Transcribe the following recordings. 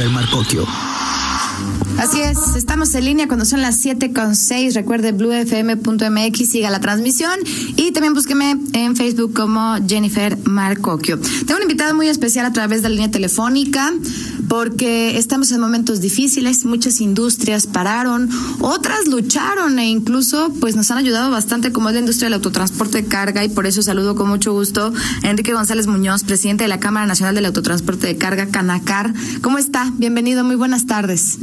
Jennifer Marcocchio. Así es, estamos en línea cuando son las 7 con 6. Recuerde bluefm.mx, siga la transmisión y también búsqueme en Facebook como Jennifer Marcocchio. Tengo un invitado muy especial a través de la línea telefónica porque estamos en momentos difíciles, muchas industrias pararon, otras lucharon e incluso pues nos han ayudado bastante como es la industria del autotransporte de carga y por eso saludo con mucho gusto a Enrique González Muñoz, presidente de la Cámara Nacional del Autotransporte de Carga, Canacar. ¿Cómo está? Bienvenido, muy buenas tardes.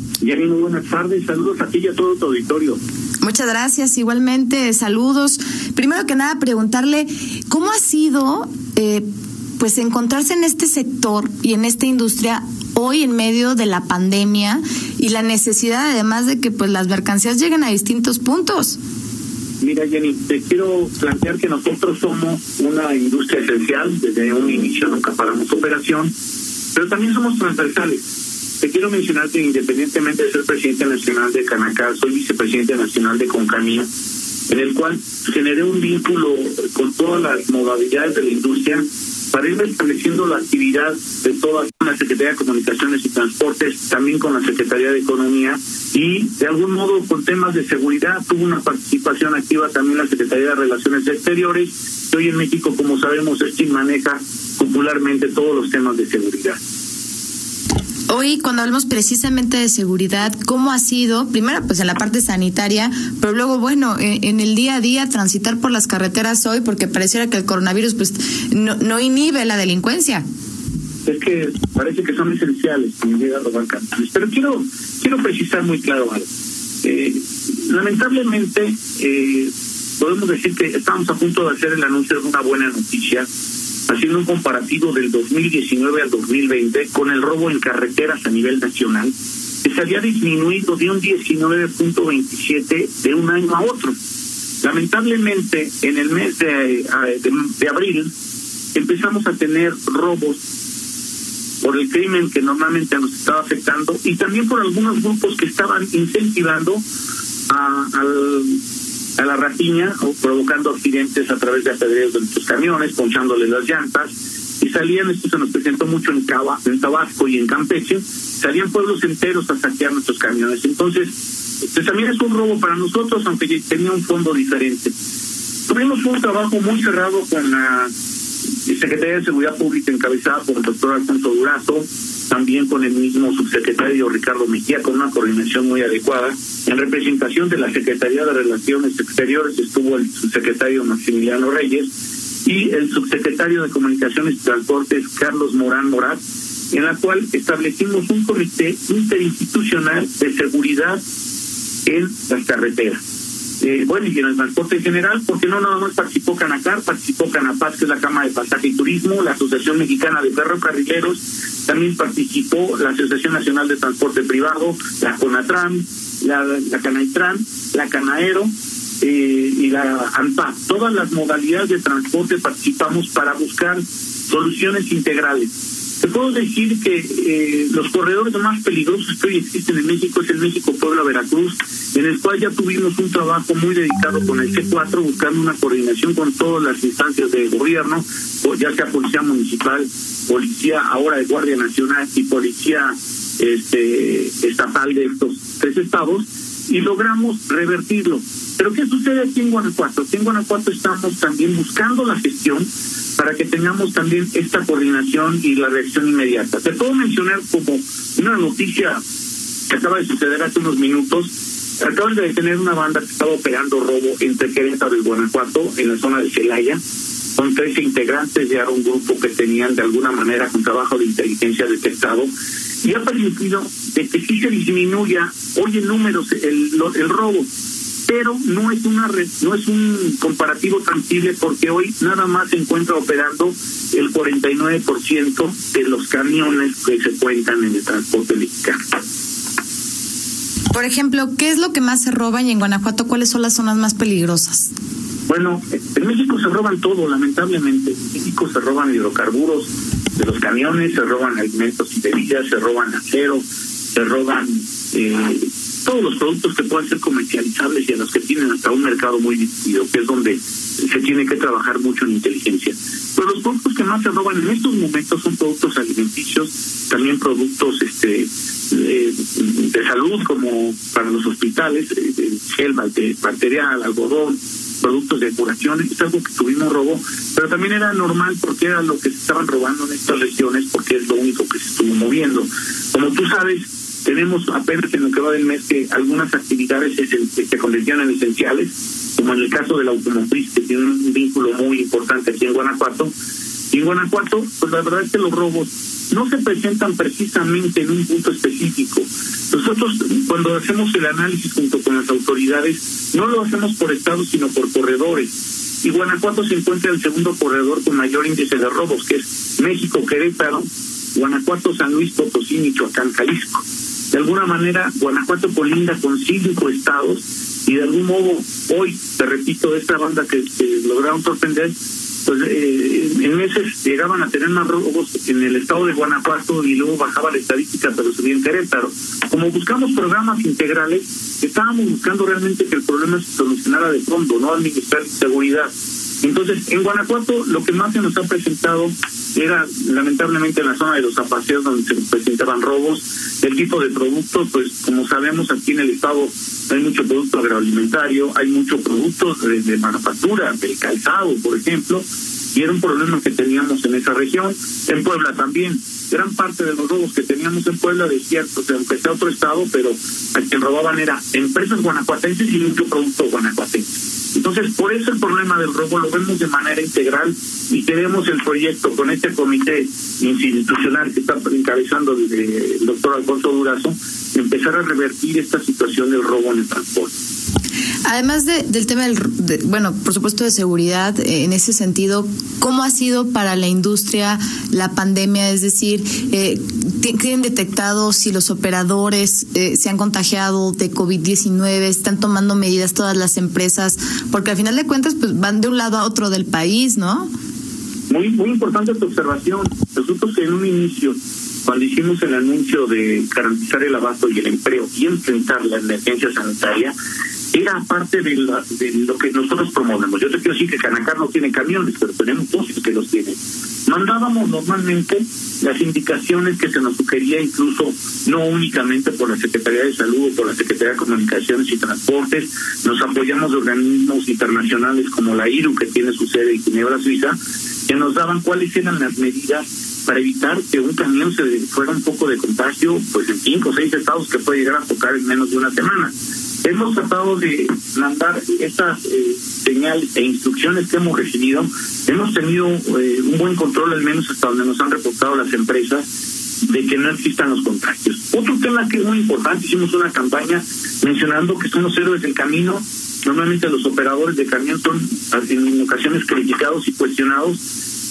Muy buenas tardes, saludos a ti y a todo tu auditorio. Muchas gracias, igualmente saludos. Primero que nada, preguntarle cómo ha sido eh, pues encontrarse en este sector y en esta industria hoy en medio de la pandemia y la necesidad además de que pues las mercancías lleguen a distintos puntos. Mira, Jenny, te quiero plantear que nosotros somos una industria esencial, desde un inicio nunca paramos operación, pero también somos transversales. Te quiero mencionar que independientemente de ser presidente nacional de Canacar, soy vicepresidente nacional de Concamía, en el cual generé un vínculo con todas las modalidades de la industria para ir estableciendo la actividad de toda la Secretaría de Comunicaciones y Transportes, también con la Secretaría de Economía y de algún modo con temas de seguridad tuvo una participación activa también la Secretaría de Relaciones Exteriores, que hoy en México, como sabemos, es quien maneja popularmente todos los temas de seguridad. Hoy, cuando hablamos precisamente de seguridad, ¿cómo ha sido? Primero, pues en la parte sanitaria, pero luego, bueno, en, el día a día, transitar por las carreteras hoy, porque pareciera que el coronavirus pues no, inhibe la delincuencia. Es que parece que son esenciales a Pero quiero, quiero precisar muy claro algo. Eh, lamentablemente, eh, podemos decir que estamos a punto de hacer el anuncio de una buena noticia haciendo un comparativo del 2019 al 2020 con el robo en carreteras a nivel nacional, que se había disminuido de un 19.27 de un año a otro. Lamentablemente, en el mes de, de, abril empezamos a tener robos por el crimen que normalmente nos estaba afectando y también por algunos grupos que estaban incentivando a, al a la rapiña provocando accidentes a través de apedreos de nuestros camiones, ponchándoles las llantas. Y salían, esto se nos presentó mucho en, Cava, en Tabasco y en Campeche, salían pueblos enteros a saquear nuestros camiones. Entonces, pues también es un robo para nosotros, aunque tenía un fondo diferente. Tuvimos un trabajo muy cerrado con la Secretaría de Seguridad Pública encabezada por el doctor Alfonso Durazo, también con el mismo subsecretario Ricardo Mejía, con una coordinación muy adecuada. En representación de la Secretaría de Relaciones Exteriores estuvo el subsecretario Maximiliano Reyes y el subsecretario de Comunicaciones y Transportes Carlos Morán Morat, en la cual establecimos un comité interinstitucional de seguridad en las carreteras eh, bueno, y en el transporte en general, porque no nada más participó Canacar, participó Canapaz, que es la Cámara de Pasaje y Turismo, la Asociación Mexicana de Ferrocarrileros, también participó la Asociación Nacional de Transporte Privado, la CONATRAN, la, la Canaitran, la Canaero eh, y la ANPA. Todas las modalidades de transporte participamos para buscar soluciones integrales puedo decir que eh, los corredores más peligrosos que hoy existen en México es el México-Puebla-Veracruz, en el cual ya tuvimos un trabajo muy dedicado con el C4, buscando una coordinación con todas las instancias de gobierno, ya sea Policía Municipal, Policía ahora de Guardia Nacional y Policía este, Estatal de estos tres estados, y logramos revertirlo. Pero ¿qué sucede aquí en Guanajuato? Aquí en Guanajuato estamos también buscando la gestión para que tengamos también esta coordinación y la reacción inmediata. Te puedo mencionar como una noticia que acaba de suceder hace unos minutos. Acaban de detener una banda que estaba operando robo entre Querétaro y Guanajuato, en la zona de Celaya. Son 13 integrantes de un grupo que tenían de alguna manera un trabajo de inteligencia detectado y ha permitido que sí se disminuya hoy en números el, el robo pero no es una no es un comparativo tangible porque hoy nada más se encuentra operando el 49% de los camiones que se cuentan en el transporte mexicano. Por ejemplo, ¿qué es lo que más se roba y en Guanajuato cuáles son las zonas más peligrosas? Bueno, en México se roban todo, lamentablemente. En México se roban hidrocarburos de los camiones, se roban alimentos y bebidas, se roban acero, se roban eh, todos los productos que puedan ser comercializables y a los que tienen hasta un mercado muy dividido, que es donde se tiene que trabajar mucho en inteligencia. Pero los productos que más se roban en estos momentos son productos alimenticios, también productos este eh, de salud como para los hospitales, eh, gel bacterial, algodón, productos de curación, es algo que tuvimos robo, pero también era normal porque era lo que se estaban robando en estas regiones, porque es lo único que se estuvo moviendo. Como tú sabes, tenemos apenas en lo que va del mes que algunas actividades se convirtieron en esenciales, como en el caso del automotriz, que tiene un vínculo muy importante aquí en Guanajuato. Y en Guanajuato, pues la verdad es que los robos no se presentan precisamente en un punto específico. Nosotros cuando hacemos el análisis junto con las autoridades, no lo hacemos por estado, sino por corredores. Y Guanajuato se encuentra en el segundo corredor con mayor índice de robos, que es México, Querétaro, Guanajuato, San Luis, Potosí, Michoacán, Jalisco. De alguna manera, Guanajuato colinda con cinco estados y de algún modo hoy, te repito, esta banda que, lograron sorprender, pues eh, en meses llegaban a tener más robos en el estado de Guanajuato y luego bajaba la estadística, pero subía en Querétaro. Como buscamos programas integrales, estábamos buscando realmente que el problema se solucionara de fondo, no administrar seguridad. Entonces, en Guanajuato lo que más se nos ha presentado era lamentablemente en la zona de los zapateos donde se presentaban robos. El tipo de productos, pues como sabemos aquí en el estado hay mucho producto agroalimentario, hay mucho producto de, manufactura, del calzado, por ejemplo, y era un problema que teníamos en esa región. En Puebla también. Gran parte de los robos que teníamos en Puebla, de cierto, aunque sea otro estado, pero a quien robaban era empresas guanajuatenses y mucho producto guanajuatense. Entonces, por eso el problema del robo lo vemos de manera integral y queremos el proyecto con este comité institucional que está encabezando el doctor Alfonso Durazo, empezar a revertir esta situación del robo en el transporte. Además de, del tema del, bueno, por supuesto de seguridad, eh, en ese sentido, ¿cómo ha sido para la industria la pandemia? Es decir, eh, ¿tienen detectado si los operadores eh, se han contagiado de COVID-19? ¿Están tomando medidas todas las empresas? Porque al final de cuentas, pues van de un lado a otro del país, ¿no? Muy, muy importante tu observación. Nosotros en un inicio cuando hicimos el anuncio de garantizar el abasto y el empleo y enfrentar la emergencia sanitaria, era parte de, lo que nosotros promovemos. Yo te quiero decir que Canacar no tiene camiones, pero tenemos dos que los tienen. Mandábamos normalmente las indicaciones que se nos sugería incluso no únicamente por la Secretaría de Salud o por la Secretaría de Comunicaciones y Transportes, nos apoyamos de organismos internacionales como la IRU que tiene su sede en Ginebra, Suiza, que nos daban cuáles eran las medidas para evitar que un camión se fuera un poco de contagio, pues en cinco o seis estados que puede llegar a tocar en menos de una semana. Hemos tratado de mandar estas eh, señales e instrucciones que hemos recibido. Hemos tenido eh, un buen control, al menos hasta donde nos han reportado las empresas, de que no existan los contagios. Otro tema que es muy importante, hicimos una campaña mencionando que son los héroes del camino. Normalmente los operadores de camión son en ocasiones criticados y cuestionados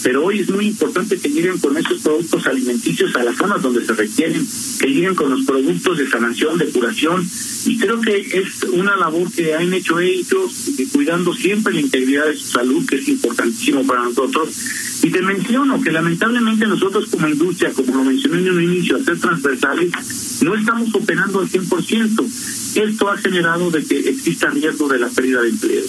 pero hoy es muy importante que lleguen con esos productos alimenticios a las zonas donde se requieren, que lleguen con los productos de sanación, de curación, y creo que es una labor que han hecho ellos, cuidando siempre la integridad de su salud, que es importantísimo para nosotros. Y te menciono que lamentablemente nosotros como industria, como lo mencioné en un inicio, a ser transversales, no estamos operando al 100%. Esto ha generado de que exista riesgo de la pérdida de empleo.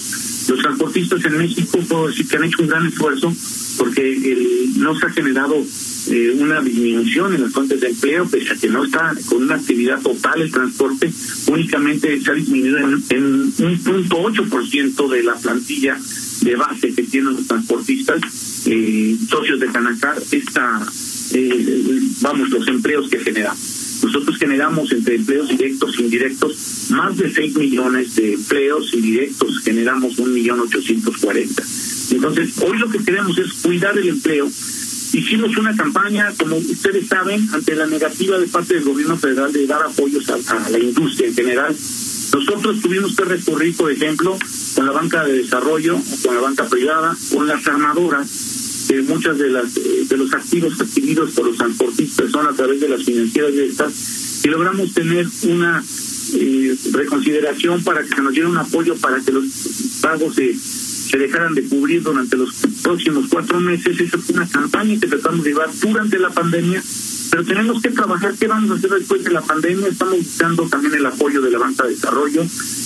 Los transportistas en México puedo decir que han hecho un gran esfuerzo porque no se ha generado eh, una disminución en las fuentes de empleo, pese a que no está con una actividad total el transporte, únicamente se ha disminuido en, un punto ocho por ciento de la plantilla de base que tienen los transportistas, eh, socios de Canacar, esta, eh, vamos, los empleos que generamos. Nosotros generamos entre empleos directos e indirectos más de 6 millones de empleos generamos un millón ochocientos cuarenta. Entonces, hoy lo que queremos es cuidar el empleo. Hicimos una campaña, como ustedes saben, ante la negativa de parte del gobierno federal de dar apoyos a, la industria en general. Nosotros tuvimos que recurrir, por ejemplo, con la banca de desarrollo, con la banca privada, con las armadoras, de muchas de las de los activos adquiridos por los transportistas son a través de las financieras de estas, y logramos tener una eh, reconsideración para que se nos diera un apoyo para que los pagos se se dejaran de cubrir durante los próximos cuatro meses. Esa fue una campaña que tratamos de llevar durante la pandemia pero tenemos que trabajar qué vamos a hacer después de la pandemia. Estamos buscando también el apoyo de la banca de desarrollo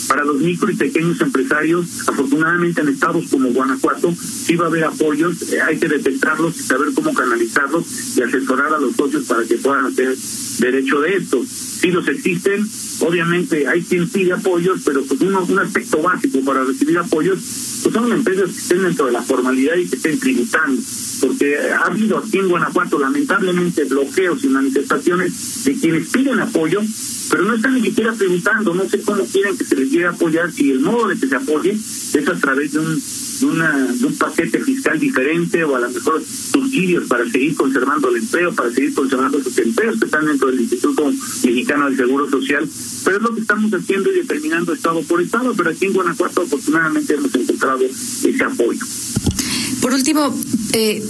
para los micro y pequeños empresarios. Afortunadamente en estados como Guanajuato sí va a haber apoyos, eh, hay que detectarlos y saber cómo canalizarlos y asesorar a los socios para que puedan hacer derecho de esto. Si los existen, obviamente hay quien pide apoyos, pero pues uno, un aspecto básico para recibir apoyos, pues son empresas que estén dentro de la formalidad y que estén tributando porque ha habido aquí en Guanajuato lamentablemente bloqueos y manifestaciones de quienes piden apoyo, pero no están ni siquiera preguntando, no sé cómo quieren que se les llegue a apoyar, si el modo de que se apoye es a través de un, de, una, paquete fiscal diferente o a lo mejor subsidios para seguir conservando el empleo, para seguir conservando los empleos que están dentro del Instituto Mexicano del Seguro Social, pero es lo que estamos haciendo y determinando estado por estado, pero aquí en Guanajuato afortunadamente hemos encontrado ese apoyo. Por último, eh,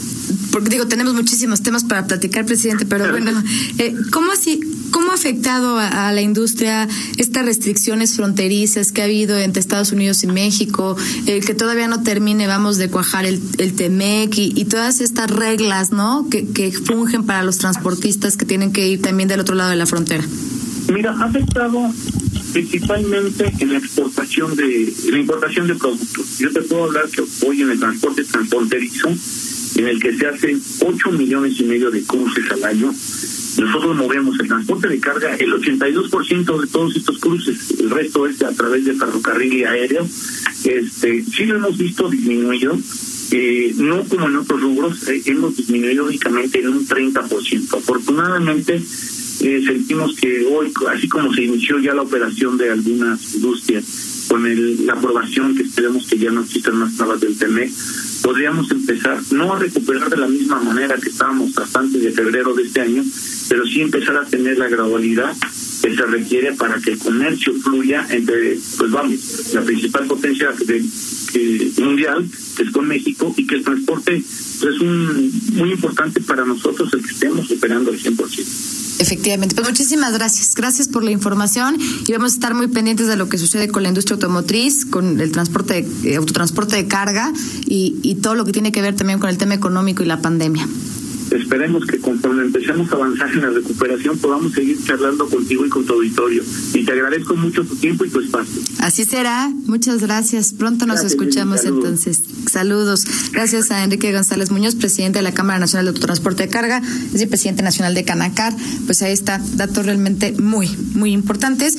porque digo, tenemos muchísimos temas para platicar, presidente, pero bueno, eh, ¿cómo así? ¿Cómo ha afectado a, la industria estas restricciones fronterizas que ha habido entre Estados Unidos y México, el que todavía no termine, vamos, de cuajar el, el TEMEC y, todas estas reglas, ¿no? Que, que fungen para los transportistas que tienen que ir también del otro lado de la frontera. Mira, ha afectado principalmente en la exportación de la importación de productos. Yo te puedo hablar que hoy en el transporte transfronterizo, en el que se hacen 8 millones y medio de cruces al año, nosotros movemos el transporte de carga, el 82% de todos estos cruces, el resto es a través de ferrocarril y aéreo, este, sí lo hemos visto disminuido, eh, no como en otros rubros, eh, hemos disminuido únicamente en un 30%. Afortunadamente, eh, sentimos que hoy, así como se inició ya la operación de algunas industrias, con el, la aprobación que esperemos que ya no existan más trabas del TME, podríamos empezar, no a recuperar de la misma manera que estábamos hasta antes de febrero de este año, pero sí empezar a tener la gradualidad que se requiere para que el comercio fluya entre, pues vamos, la principal potencia de, mundial, que es con México, y que el transporte pues, es un, muy importante para nosotros el que estemos operando al 100%. Efectivamente. Pues muchísimas gracias. Gracias por la información y vamos a estar muy pendientes de lo que sucede con la industria automotriz, con el transporte, eh, autotransporte de carga y, y todo lo que tiene que ver también con el tema económico y la pandemia esperemos que conforme empecemos a avanzar en la recuperación podamos seguir charlando contigo y con tu auditorio. Y te agradezco mucho tu tiempo y tu espacio. Así será. Muchas gracias. Pronto nos escuchamos entonces. Saludos. Gracias a Enrique González Muñoz, presidente de la Cámara Nacional de Autotransporte de Carga, es el presidente nacional de Canacar. Pues ahí está, datos realmente muy, muy importantes.